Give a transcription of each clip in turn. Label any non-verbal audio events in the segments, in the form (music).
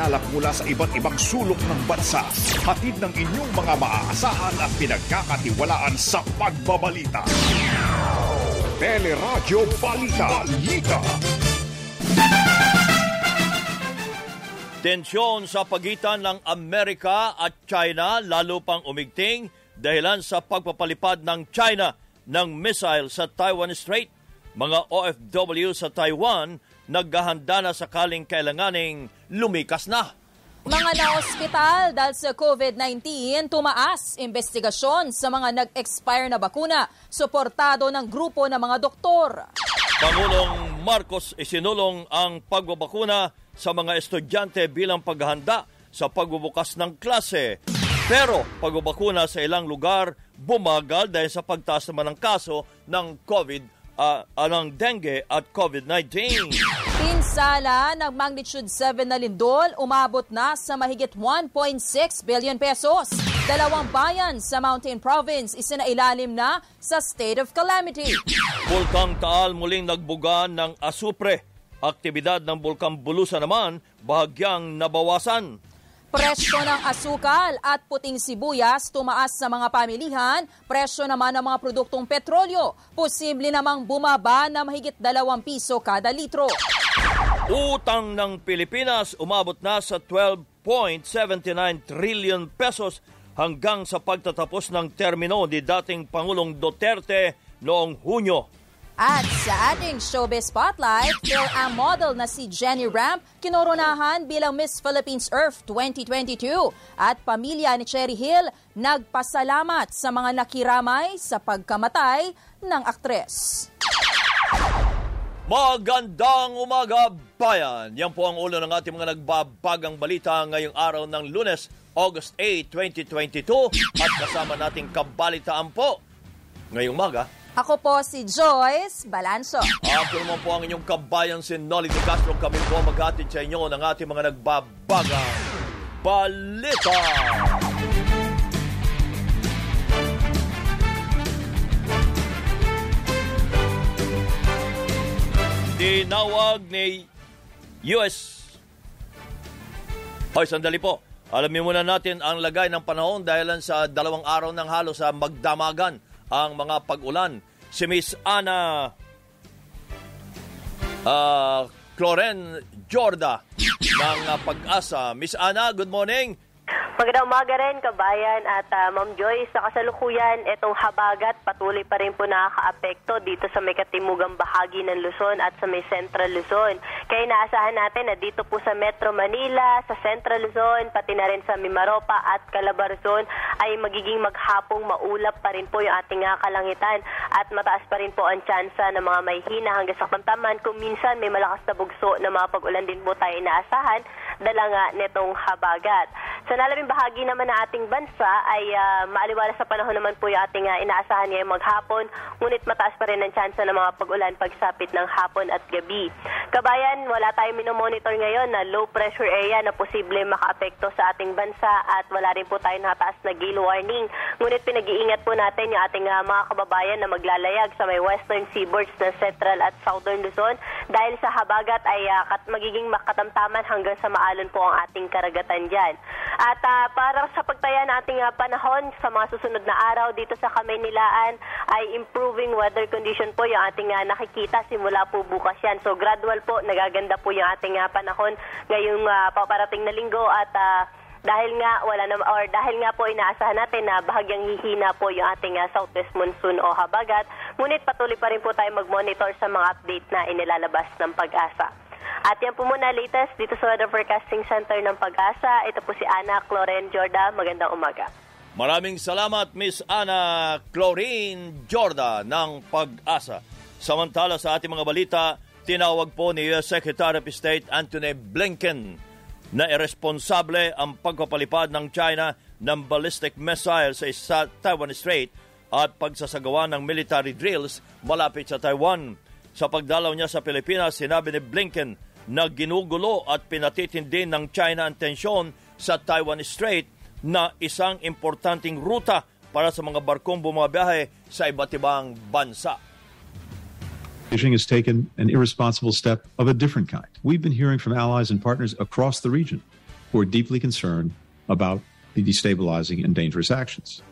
isinalap mula sa iba't ibang sulok ng bansa. Hatid ng inyong mga maaasahan at pinagkakatiwalaan sa pagbabalita. Teleradyo Balita. Balita. Tensyon sa pagitan ng Amerika at China lalo pang umigting dahilan sa pagpapalipad ng China ng missile sa Taiwan Strait. Mga OFW sa Taiwan naghahanda na sakaling kailanganing lumikas na. Mga na-ospital dahil sa COVID-19, tumaas investigasyon sa mga nag-expire na bakuna, suportado ng grupo ng mga doktor. Pangulong Marcos isinulong ang pagbabakuna sa mga estudyante bilang paghahanda sa pagbubukas ng klase. Pero pagbabakuna sa ilang lugar bumagal dahil sa pagtaas naman ng kaso ng COVID uh, ng dengue at COVID-19. Pinsala ng magnitude 7 na lindol umabot na sa mahigit 1.6 billion pesos. Dalawang bayan sa Mountain Province isinailalim na sa state of calamity. Bulkang Taal muling nagbuga ng asupre Aktibidad ng Bulkan Bulusan naman bahagyang nabawasan. Presyo ng asukal at puting sibuyas tumaas sa mga pamilihan, presyo naman ng mga produktong petrolyo, posible namang bumaba na mahigit 2 piso kada litro. Utang ng Pilipinas umabot na sa 12.79 trillion pesos hanggang sa pagtatapos ng termino ni dating Pangulong Duterte noong Hunyo at sa ating showbiz spotlight, Phil ang model na si Jenny Ramp kinoronahan bilang Miss Philippines Earth 2022 at pamilya ni Cherry Hill nagpasalamat sa mga nakiramay sa pagkamatay ng aktres. Magandang umaga, bayan! Yan po ang ulo ng ating mga nagbabagang balita ngayong araw ng lunes, August 8, 2022 at kasama nating kabalitaan po ngayong umaga ako po si Joyce Balanso. Ako naman po ang inyong kabayan si Nolly De Castro. Kami po maghatid sa inyo ng ating mga nagbabagang balita. Tinawag ni US. Hoy, sandali po. Alamin muna natin ang lagay ng panahon dahil sa dalawang araw ng halos sa magdamagan ang mga pag-ulan. Si Miss Ana uh, Cloren Jorda ng uh, Pag-asa. Miss Ana, good morning. Magandang umaga rin, kabayan at uh, Ma'am Joy. Sa kasalukuyan, itong habagat patuloy pa rin po nakaka-apekto dito sa may katimugang bahagi ng Luzon at sa may Central Luzon. Kaya inaasahan natin na dito po sa Metro Manila, sa Central Luzon, pati na rin sa Mimaropa at Calabarzon ay magiging maghapong maulap pa rin po yung ating uh, kalangitan at mataas pa rin po ang tsansa ng mga may hina hanggang sa pantaman kung minsan may malakas na bugso na mga pag-ulan din po tayo inaasahan dala nga nitong habagat. Sa nalabing bahagi naman ng ating bansa ay uh, maaliwala sa panahon naman po yung ating uh, inaasahan ngayong maghapon, ngunit mataas pa rin ang tsansa ng mga pag-ulan pagsapit ng hapon at gabi. Kabayan, wala tayong minomonitor ngayon na low pressure area na posible makaapekto sa ating bansa at wala rin po tayong nataas na gale warning. Ngunit pinag-iingat po natin yung ating uh, mga kababayan na maglalayag sa may western seaboards ng central at southern Luzon dahil sa habagat ay uh, kat magiging makatamtaman hanggang sa maalon po ang ating karagatan dyan. At uh, para sa pagtaya nating uh, panahon sa mga susunod na araw dito sa Kamaynilaan ay improving weather condition po yung ating uh, nakikita simula po bukas yan. So gradual po, nagaganda po yung ating uh, panahon ngayong uh, paparating na linggo at uh, dahil nga wala na or dahil nga po inaasahan natin na bahagyang hihina po yung ating uh, southwest monsoon o habagat ngunit patuloy pa rin po tayo mag-monitor sa mga update na inilalabas ng pag-asa. At yan po muna latest dito sa Weather Forecasting Center ng Pag-asa. Ito po si Ana Cloren Jorda. Magandang umaga. Maraming salamat Miss Ana Clorine Jorda ng Pag-asa. Samantala sa ating mga balita, tinawag po ni U.S. Secretary of State Anthony Blinken na irresponsable ang pagpapalipad ng China ng ballistic missile sa Taiwan Strait at pagsasagawa ng military drills malapit sa Taiwan. Sa pagdalaw niya sa Pilipinas, sinabi ni Blinken na ginugulo at pinatitindi ng China ang tensyon sa Taiwan Strait na isang importanteng ruta para sa mga barkong bumabiyahe sa iba't ibang bansa. Beijing has taken an irresponsible step of a different kind. We've been hearing from allies and partners across the region who are deeply concerned about the destabilizing and dangerous actions.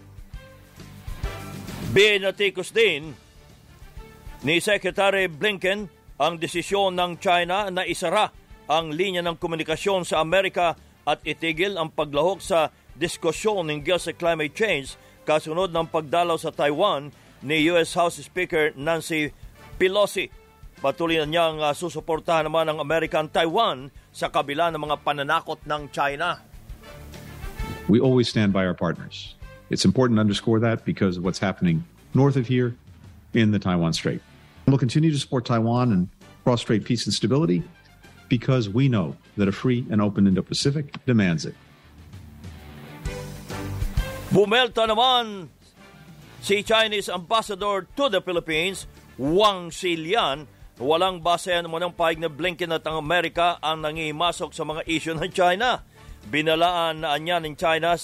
Binatikos din ni Secretary Blinken ang desisyon ng China na isara ang linya ng komunikasyon sa Amerika at itigil ang paglahok sa diskusyon hinggil sa climate change kasunod ng pagdalaw sa Taiwan ni U.S. House Speaker Nancy Pelosi. Patuloy na niyang uh, susuportahan naman ang Taiwan sa kabila ng mga pananakot ng China. We always stand by our partners. It's important to underscore that because of what's happening north of here in the Taiwan Strait. We'll continue to support Taiwan and cross strait peace and stability because we know that a free and open Indo Pacific demands it. Bumelta naman si Chinese Ambassador to the Philippines, Wang Xilian, walang basehan mo ng pahig na Blinken at ang Amerika ang nangimasok sa mga isyu ng China. Binalaan na niya ng China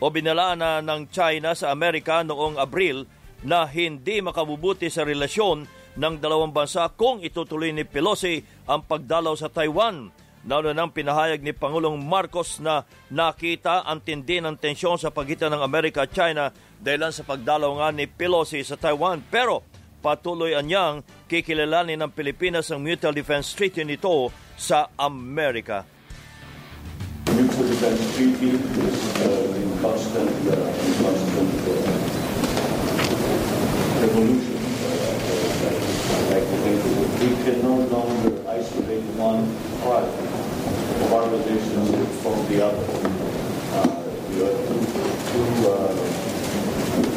o binalaan na ng China sa Amerika noong Abril na hindi makabubuti sa relasyon ng dalawang bansa kung itutuloy ni Pelosi ang pagdalaw sa Taiwan. Lalo nang pinahayag ni Pangulong Marcos na nakita ang tindi ng tensyon sa pagitan ng Amerika at China dahil sa pagdalaw nga ni Pelosi sa Taiwan. Pero patuloy anyang kikilalanin ng Pilipinas ang Mutual Defense Treaty nito sa Amerika. Mutual Defense Treaty is uh, can no longer isolate one part of our relationship from the other. Uh, we are too, too, uh,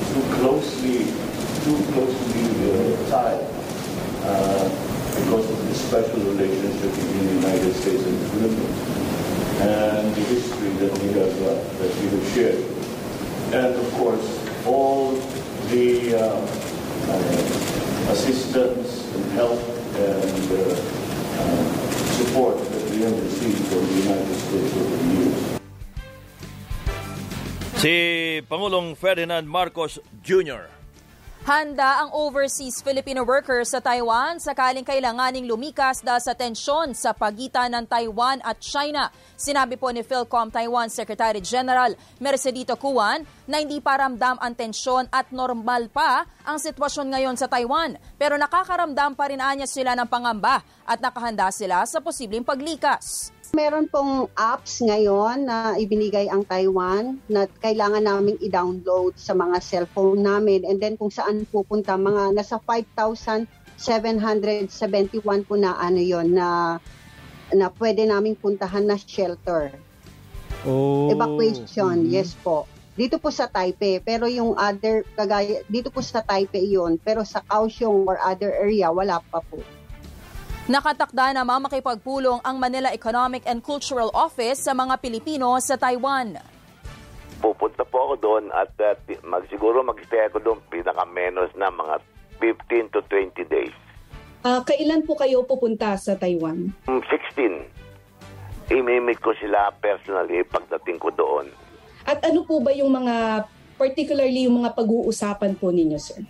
too closely, too closely uh, tied uh, because of the special relationship between the United States and the and the history that we have uh, that we have shared, and of course all the uh, assistance and help and uh, uh, support that have received from the United States over the years. Si Pangulong Ferdinand Marcos Jr. Handa ang overseas Filipino workers sa Taiwan sakaling kailanganing lumikas dahil sa tensyon sa pagitan ng Taiwan at China. Sinabi po ni Philcom Taiwan Secretary General Mercedito Cuan na hindi pa ramdam ang tensyon at normal pa ang sitwasyon ngayon sa Taiwan. Pero nakakaramdam pa rin anya sila ng pangamba at nakahanda sila sa posibleng paglikas. Meron pong apps ngayon na ibinigay ang Taiwan na kailangan naming i-download sa mga cellphone namin and then kung saan pupunta mga nasa 5,771 po na ano yon na na pwede naming puntahan na shelter. Oh. Evacuation, Mhm. yes po. Dito po sa Taipei, pero yung other kagaya dito po sa Taipei yon, pero sa Kaohsiung or other area wala pa po. Nakatakda naman makipagpulong ang Manila Economic and Cultural Office sa mga Pilipino sa Taiwan. pupunta po ako doon at uh, mag, siguro mag-stay ako doon pinaka-menos na mga 15 to 20 days. Ah, kailan po kayo pupunta sa Taiwan? Mm, 16, imimit ko sila personally pagdating ko doon. At ano po ba yung mga, particularly yung mga pag-uusapan po ninyo, sir?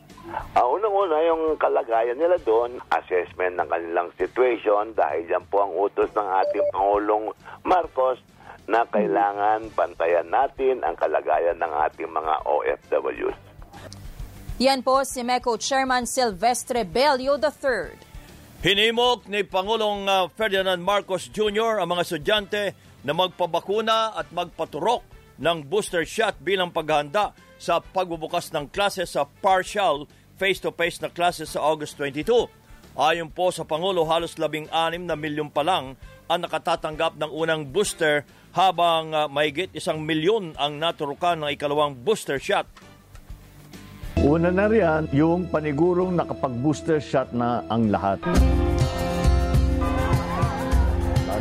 Uh, unang-una yung kalagayan nila doon, assessment ng kanilang situation dahil yan po ang utos ng ating Pangulong Marcos na kailangan bantayan natin ang kalagayan ng ating mga OFWs. Yan po si MECO Chairman Silvestre Bello III. Hinimok ni Pangulong uh, Ferdinand Marcos Jr. ang mga estudyante na magpabakuna at magpaturok ng booster shot bilang paghahanda sa pagbubukas ng klase sa partial face-to-face na klase sa August 22. Ayon po sa Pangulo, halos labing anim na milyon pa lang ang nakatatanggap ng unang booster habang uh, mahigit isang milyon ang naturukan ng ikalawang booster shot. Una na riyan, yung panigurong nakapag-booster shot na ang lahat.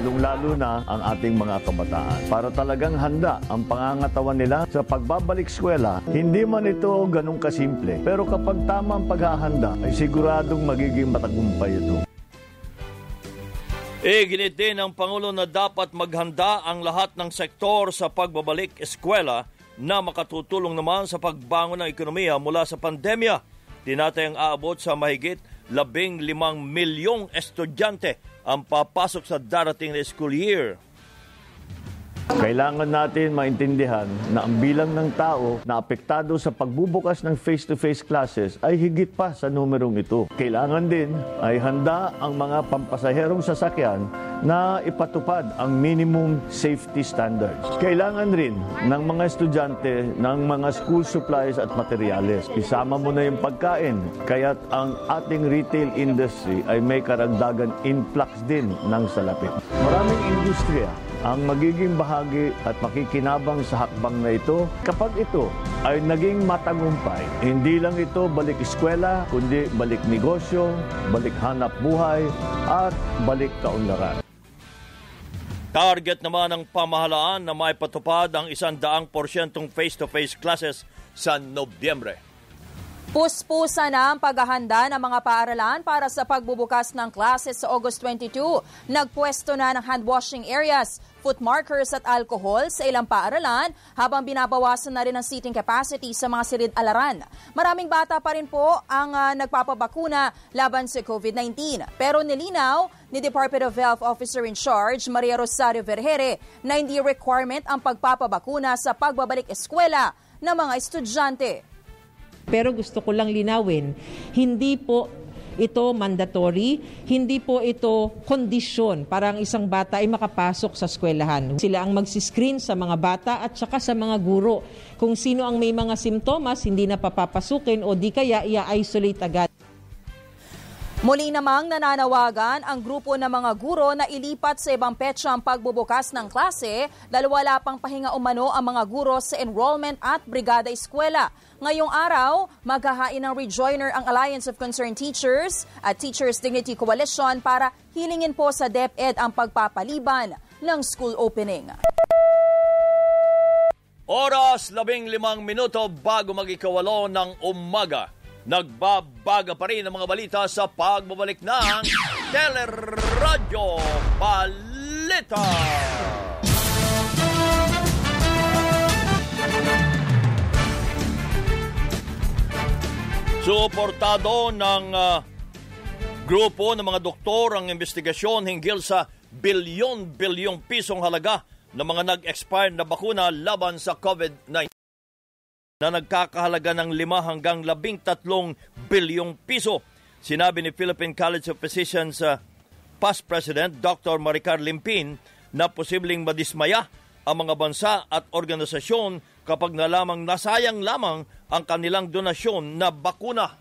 Lalong-lalo na ang ating mga kabataan. Para talagang handa ang pangangatawan nila sa pagbabalik eskwela, hindi man ito ganun kasimple. Pero kapag tama ang paghahanda, ay siguradong magiging matagumpay ito. Iginit din ng Pangulo na dapat maghanda ang lahat ng sektor sa pagbabalik eskwela na makatutulong naman sa pagbangon ng ekonomiya mula sa pandemya. Tinatayang aabot sa mahigit labing limang milyong estudyante ang papasok sa darating na school year. Kailangan natin maintindihan na ang bilang ng tao na apektado sa pagbubukas ng face-to-face classes ay higit pa sa numerong ito. Kailangan din ay handa ang mga pampasaherong sasakyan na ipatupad ang minimum safety standards. Kailangan rin ng mga estudyante ng mga school supplies at materyales. Isama mo na yung pagkain, kaya't ang ating retail industry ay may karagdagan influx din ng salapit. Maraming industriya ang magiging bahagi at makikinabang sa hakbang na ito kapag ito ay naging matagumpay. Hindi lang ito balik eskwela, kundi balik negosyo, balik hanap buhay, at balik kaunlaran. Target naman ng pamahalaan na maipatupad ang isang daang porsyentong face-to-face classes sa Nobyembre. Puspusa na ang paghahanda ng mga paaralan para sa pagbubukas ng classes sa August 22. Nagpwesto na ng handwashing areas, foot markers at alcohol sa ilang paaralan habang binabawasan na rin ang seating capacity sa mga silid-alaran. Maraming bata pa rin po ang uh, nagpapabakuna laban sa COVID-19. Pero nilinaw ni Department of Health Officer in Charge, Maria Rosario Vergere, na hindi requirement ang pagpapabakuna sa pagbabalik eskwela ng mga estudyante. Pero gusto ko lang linawin, hindi po ito mandatory, hindi po ito kondisyon para ang isang bata ay makapasok sa eskwelahan. Sila ang magsiscreen sa mga bata at saka sa mga guro. Kung sino ang may mga simptomas, hindi na papapasukin o di kaya i-isolate agad. Muli namang nananawagan ang grupo ng mga guro na ilipat sa ibang petsa ang pagbubukas ng klase dahil wala pang pahinga umano ang mga guro sa enrollment at brigada eskwela. Ngayong araw, maghahain ng rejoiner ang Alliance of Concerned Teachers at Teachers Dignity Coalition para hilingin po sa DepEd ang pagpapaliban ng school opening. Oras, labing limang minuto bago mag-ikawalo ng umaga. Nagbabaga pa rin ang mga balita sa pagbabalik ng Teleradyo Balita. Suportado ng uh, grupo ng mga doktor ang investigasyon hinggil sa bilyon-bilyong pisong halaga ng mga nag-expire na bakuna laban sa COVID-19 na nagkakahalaga ng 5 hanggang 13 bilyong piso. Sinabi ni Philippine College of Physicians uh, past President Dr. Maricar Limpin na posibleng madismaya ang mga bansa at organisasyon kapag nalamang nasayang lamang ang kanilang donasyon na bakuna.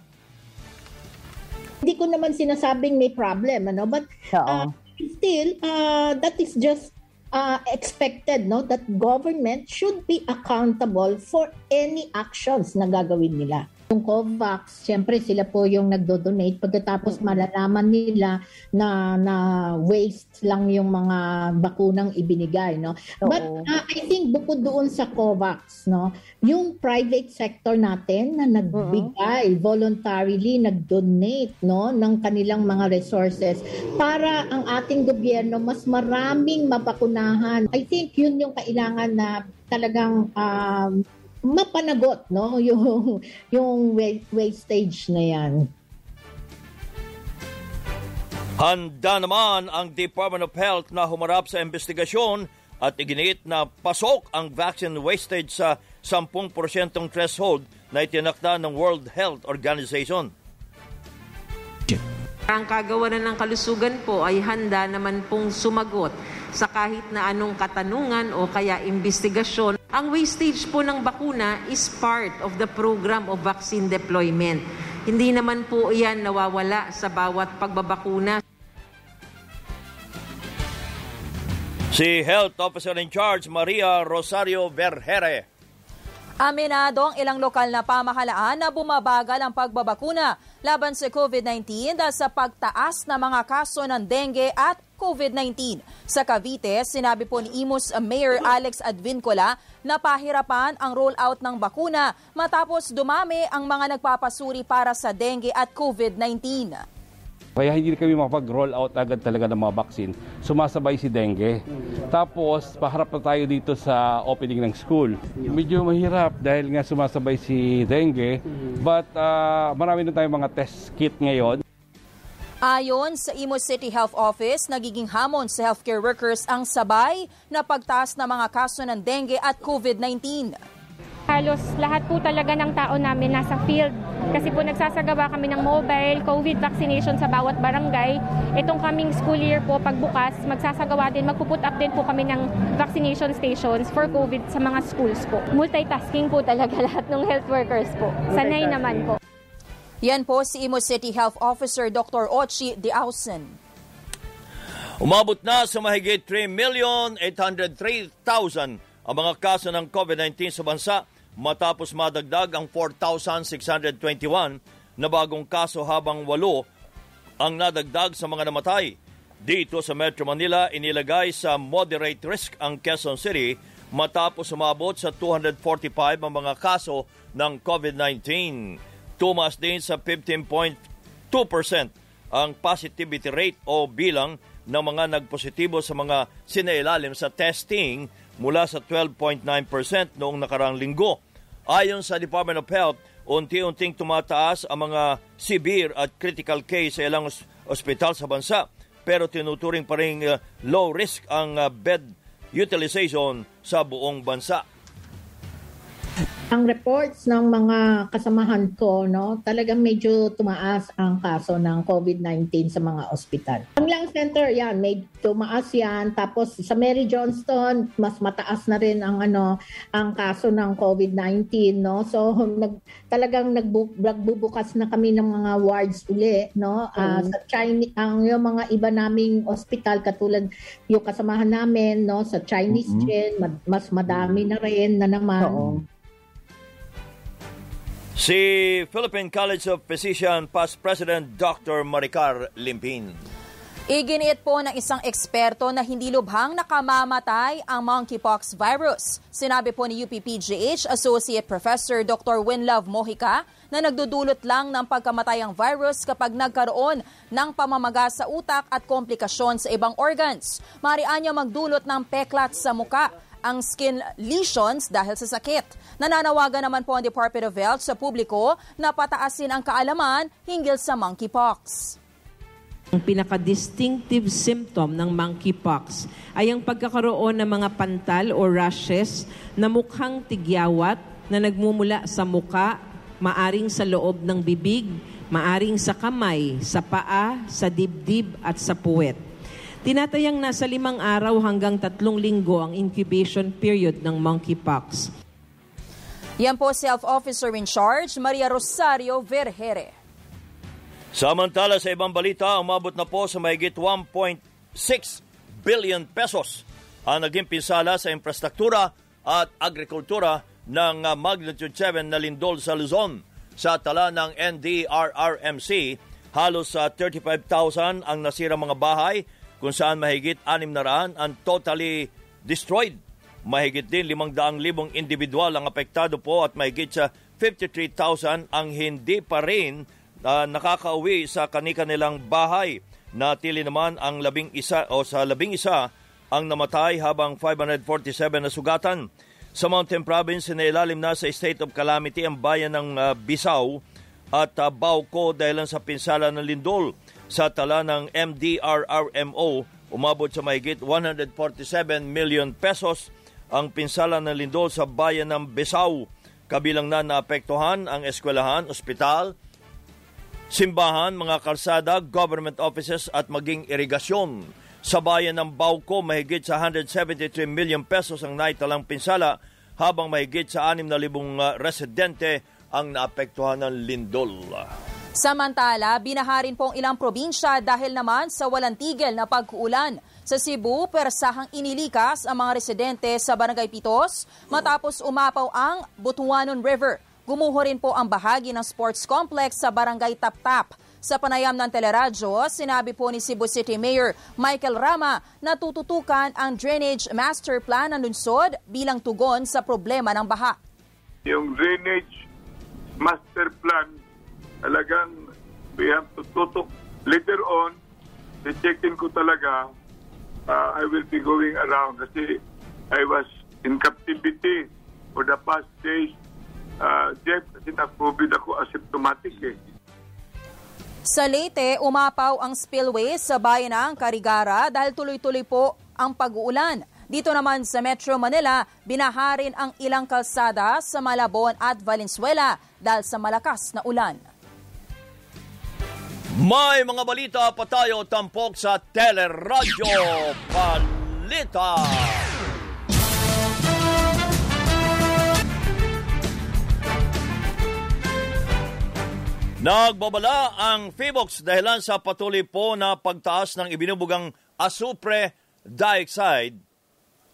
Hindi ko naman sinasabing may problem, ano? But uh, still, uh, that is just uh, expected no that government should be accountable for any actions na gagawin nila. Yung COVAX, siyempre sila po yung nagdo-donate pagkatapos malalaman nila na na waste lang yung mga bakunang ibinigay, no? Oo. But uh, I think bukod doon sa COVAX, no, yung private sector natin na nagbigay uh-huh. voluntarily nag-donate no ng kanilang mga resources para ang ating gobyerno mas maraming mapakunahan. I think yun yung kailangan na talagang um, mapanagot no (laughs) yung yung wastage na yan. Handa naman ang Department of Health na humarap sa investigasyon at iginiit na pasok ang vaccine wastage sa 10% threshold na itinakda ng World Health Organization. Ang kagawaran ng kalusugan po ay handa naman pong sumagot sa kahit na anong katanungan o kaya investigasyon. Ang wastage po ng bakuna is part of the program of vaccine deployment. Hindi naman po iyan nawawala sa bawat pagbabakuna. Si Health Officer in Charge Maria Rosario Vergere Aminado ang ilang lokal na pamahalaan na bumabagal ang pagbabakuna laban sa COVID-19 dahil sa pagtaas ng mga kaso ng dengue at COVID-19. Sa Cavite, sinabi po ni Imus Mayor Alex Advincola na pahirapan ang rollout ng bakuna matapos dumami ang mga nagpapasuri para sa dengue at COVID-19. Kaya hindi kami makapag-roll out agad talaga ng mga vaccine. Sumasabay si dengue. Tapos, paharap na tayo dito sa opening ng school. Medyo mahirap dahil nga sumasabay si dengue. But uh, marami na tayong mga test kit ngayon. Ayon sa Imo City Health Office, nagiging hamon sa healthcare workers ang sabay na pagtaas ng mga kaso ng dengue at COVID-19. Halos lahat po talaga ng tao namin nasa field kasi po nagsasagawa kami ng mobile COVID vaccination sa bawat barangay. Itong coming school year po, pagbukas, magsasagawa din, magpuput up din po kami ng vaccination stations for COVID sa mga schools po. Multitasking po talaga (laughs) lahat ng health workers po. Sanay naman po. Yan po si Imo City Health Officer Dr. Ochi Diausen. Umabot na sa mahigit 3,803,000 ang mga kaso ng COVID-19 sa bansa matapos madagdag ang 4,621 na bagong kaso habang walo ang nadagdag sa mga namatay. Dito sa Metro Manila, inilagay sa moderate risk ang Quezon City matapos umabot sa 245 ang mga kaso ng COVID-19. Tumas din sa 15.2% ang positivity rate o bilang ng mga nagpositibo sa mga sinailalim sa testing mula sa 12.9% noong nakarang linggo. Ayon sa Department of Health, unti-unting tumataas ang mga severe at critical case sa ilang ospital sa bansa pero tinuturing pa rin uh, low risk ang uh, bed utilization sa buong bansa ang reports ng mga kasamahan ko, no, talagang medyo tumaas ang kaso ng COVID-19 sa mga ospital. Ang lang center, yan, may tumaas yan. Tapos sa Mary Johnston, mas mataas na rin ang ano, ang kaso ng COVID-19, no. So nag, talagang nagbu- nagbubukas na kami ng mga wards uli, no. Uh, mm. Sa Chinese, ang yung mga iba naming ospital katulad yung kasamahan namin, no, sa Chinese mm-hmm. Gen, mas madami na rin na naman. Oo. Si Philippine College of Physicians Past President Dr. Maricar Limpin. Iginiit po ng isang eksperto na hindi lubhang nakamamatay ang monkeypox virus. Sinabi po ni UPPGH Associate Professor Dr. Winlove Mojica na nagdudulot lang ng pagkamatay ang virus kapag nagkaroon ng pamamaga sa utak at komplikasyon sa ibang organs. Marian niya magdulot ng peklat sa muka ang skin lesions dahil sa sakit. Nananawagan naman po ang Department of Health sa publiko na pataasin ang kaalaman hinggil sa monkeypox. Ang pinaka-distinctive symptom ng monkeypox ay ang pagkakaroon ng mga pantal o rashes na mukhang tigyawat na nagmumula sa muka, maaring sa loob ng bibig, maaring sa kamay, sa paa, sa dibdib at sa puwet. Tinatayang nasa limang araw hanggang tatlong linggo ang incubation period ng monkeypox. Yan po self-officer in charge, Maria Rosario Vergere. Samantala sa ibang balita, umabot na po sa mahigit 1.6 billion pesos ang naging pinsala sa infrastruktura at agrikultura ng magnitude 7 na lindol sa Luzon. Sa tala ng NDRRMC, halos sa 35,000 ang nasirang mga bahay kung saan mahigit 600 ang totally destroyed. Mahigit din 500,000 individual ang apektado po at mahigit sa 53,000 ang hindi pa rin uh, nakakauwi sa kanika nilang bahay. Natili naman ang labing isa o sa labing isa ang namatay habang 547 na sugatan. Sa Mountain Province, sinailalim na sa state of calamity ang bayan ng uh, Bisao at uh, Bauco dahil sa pinsala ng lindol sa tala ng MDRRMO, umabot sa mahigit 147 million pesos ang pinsala ng lindol sa bayan ng Besau. Kabilang na naapektuhan ang eskwelahan, ospital, simbahan, mga kalsada, government offices at maging irigasyon. Sa bayan ng Bauco, mahigit sa 173 million pesos ang naitalang pinsala habang mahigit sa 6,000 uh, residente ang naapektuhan ng lindol. Samantala, binaharin po ang ilang probinsya dahil naman sa walang tigil na pag-uulan. Sa Cebu, persahang inilikas ang mga residente sa Barangay Pitos matapos umapaw ang Butuanon River. Gumuho rin po ang bahagi ng sports complex sa Barangay Taptap. Sa panayam ng teleradyo, sinabi po ni Cebu City Mayor Michael Rama na tututukan ang drainage master plan ng lungsod bilang tugon sa problema ng baha. Yung drainage master plan talagang we have to tutok. Later on, checkin ko talaga, uh, I will be going around kasi I was in captivity for the past days. Uh, Jeff, kasi na-COVID ako asymptomatic eh. Sa Leyte, umapaw ang spillway sa bayan ng Carigara dahil tuloy-tuloy po ang pag-uulan. Dito naman sa Metro Manila, binaharin ang ilang kalsada sa Malabon at Valenzuela dahil sa malakas na ulan. May mga balita pa tayo tampok sa Teleradyo Balita. Nagbabala ang Feebox dahilan sa patuloy po na pagtaas ng ibinubugang asupre dioxide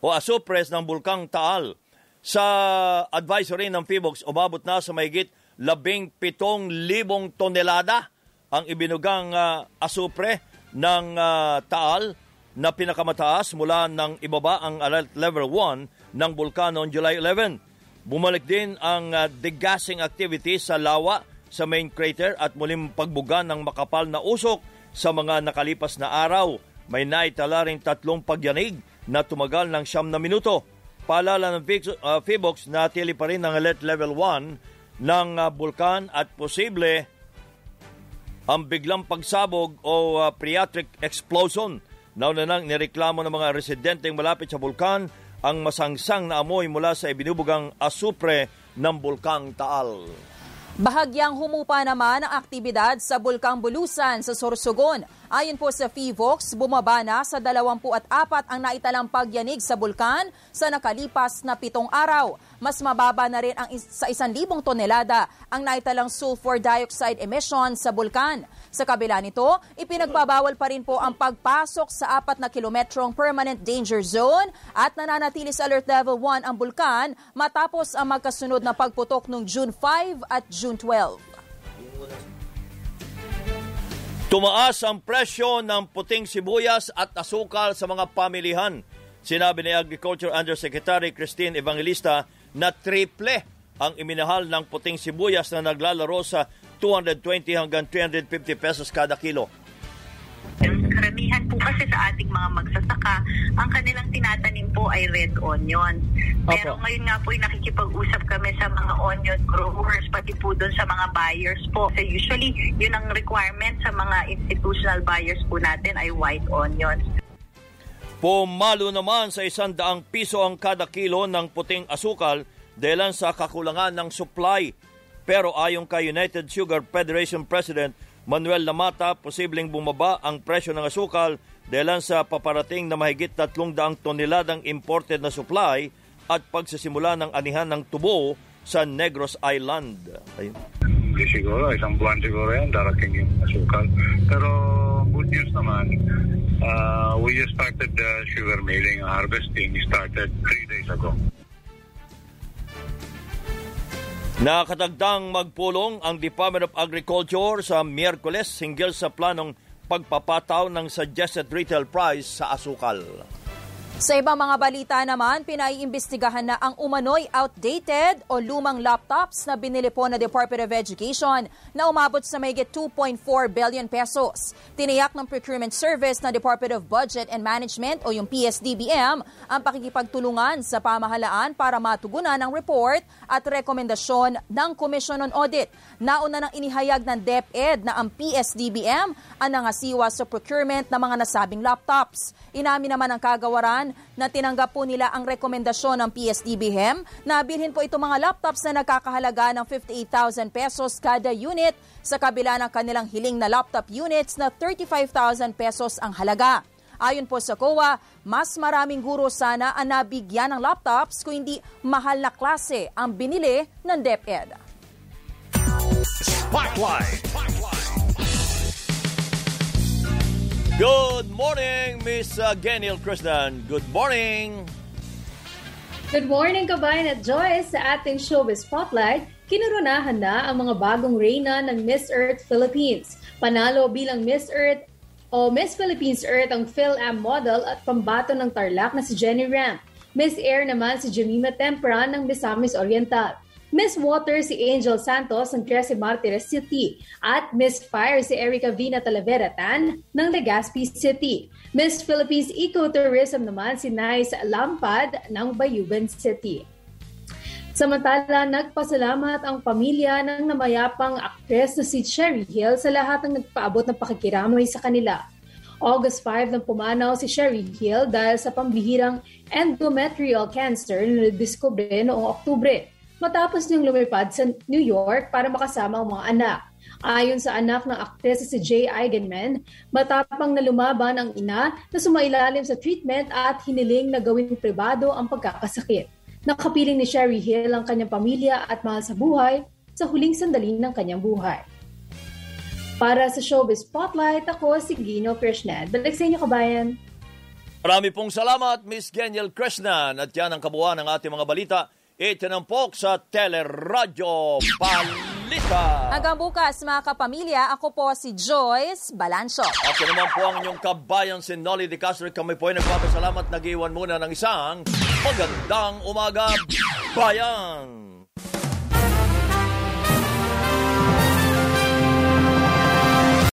o asupres ng Bulkang Taal. Sa advisory ng Feebox, umabot na sa mahigit 17,000 tonelada ang ibinugang uh, asupre ng uh, Taal na pinakamataas mula ng ibaba ang alert level 1 ng bulkan noong July 11. Bumalik din ang uh, degassing activity sa lawa sa main crater at muling pagbuga ng makapal na usok sa mga nakalipas na araw. May naitala rin tatlong pagyanig na tumagal ng siyam na minuto. Paalala ng uh, Feebox na tili pa rin ng alert level 1 ng uh, bulkan at posible ang biglang pagsabog o uh, phreatic explosion. Nauna nang nireklamo ng mga residenteng malapit sa bulkan ang masangsang na amoy mula sa ibinubugang asupre ng bulkang Taal. Bahagyang humupa naman ang aktibidad sa Bulkang Bulusan sa Sorsogon. Ayon po sa FIVOX, bumaba na sa 24 ang naitalang pagyanig sa bulkan sa nakalipas na pitong araw. Mas mababa na rin ang sa 1,000 tonelada ang naitalang sulfur dioxide emission sa bulkan. Sa kabila nito, ipinagbabawal pa rin po ang pagpasok sa apat na kilometrong permanent danger zone at nananatili sa alert level 1 ang bulkan matapos ang magkasunod na pagputok noong June 5 at June 12. Tumaas ang presyo ng puting sibuyas at asukal sa mga pamilihan. Sinabi ni Agriculture Undersecretary Christine Evangelista na triple ang iminahal ng puting sibuyas na naglalaro sa 220 hanggang 350 pesos kada kilo. Po kasi sa ating mga magsasaka, ang kanilang tinatanim po ay red onion. Pero Opo. ngayon nga po ay nakikipag-usap kami sa mga onion growers, pati po doon sa mga buyers po. So usually, yun ang requirement sa mga institutional buyers po natin ay white onions. Pumalo naman sa isang daang piso ang kada kilo ng puting asukal dahil sa kakulangan ng supply pero ayon kay United Sugar Federation President Manuel Lamata, posibleng bumaba ang presyo ng asukal dahil sa paparating na mahigit 300 toneladang imported na supply at pagsisimula ng anihan ng tubo sa Negros Island. Ayun. Hindi siguro, isang buwan siguro yan, darating yung asukal. Pero good news naman, uh, we just started the sugar milling harvesting started three days ago. Nakatagdang magpulong ang Department of Agriculture sa Miyerkules hinggil sa planong pagpapataw ng suggested retail price sa asukal. Sa ibang mga balita naman, pinaiimbestigahan na ang umano'y outdated o lumang laptops na binili po na Department of Education na umabot sa mayigit 2.4 billion pesos. Tiniyak ng Procurement Service na Department of Budget and Management o yung PSDBM ang pakikipagtulungan sa pamahalaan para matugunan ang report at rekomendasyon ng Commission on Audit. Nauna nang inihayag ng DepEd na ang PSDBM ang nangasiwa sa procurement ng mga nasabing laptops. Inamin naman ang kagawaran na tinanggap po nila ang rekomendasyon ng PSDBM na bilhin po itong mga laptops na nagkakahalaga ng 58,000 pesos kada unit sa kabila ng kanilang hiling na laptop units na 35,000 pesos ang halaga. Ayon po sa COA, mas maraming guro sana ang nabigyan ng laptops kung hindi mahal na klase ang binili ng DepEd. Spotlight. Good morning, Miss uh, Genil Krishnan. Good morning. Good morning, kabayan at Joyce. Sa ating showbiz spotlight, kinurunahan na ang mga bagong reyna ng Miss Earth Philippines. Panalo bilang Miss Earth o Miss Philippines Earth ang Phil-Am model at pambato ng Tarlac na si Jenny Ramp. Miss Air naman si Jemima Tempra ng Misamis Oriental. Miss Water si Angel Santos ng Trece Martires City at Miss Fire si Erica Vina Talavera Tan ng Legazpi City. Miss Philippines Ecotourism naman si Nice Lampad ng Bayugan City. Samantala, nagpasalamat ang pamilya ng namayapang aktres na si Cherry Hill sa lahat ng nagpaabot ng pakikiramay sa kanila. August 5 nang pumanaw si Sherry Hill dahil sa pambihirang endometrial cancer na nadiskubre noong Oktubre matapos niyang lumipad sa New York para makasama ang mga anak. Ayon sa anak ng aktres si Jay Eigenman, matapang na lumaban ang ina na sumailalim sa treatment at hiniling na gawing pribado ang pagkakasakit. Nakapiling ni Sherry Hill ang kanyang pamilya at mahal sa buhay sa huling sandali ng kanyang buhay. Para sa Showbiz Spotlight, ako si Gino Krishnan. Balik sa inyo, kabayan. Marami pong salamat, Miss Geniel Krishnan. At yan ang kabuuan ng ating mga balita. Itinampok sa Teleradyo Balita. Hanggang bukas mga kapamilya, ako po si Joyce Balancho. At yan naman po ang inyong kabayan si Nolly De Castro. Kami po ay nagpapasalamat. Nag-iwan muna ng isang magandang umaga, bayan!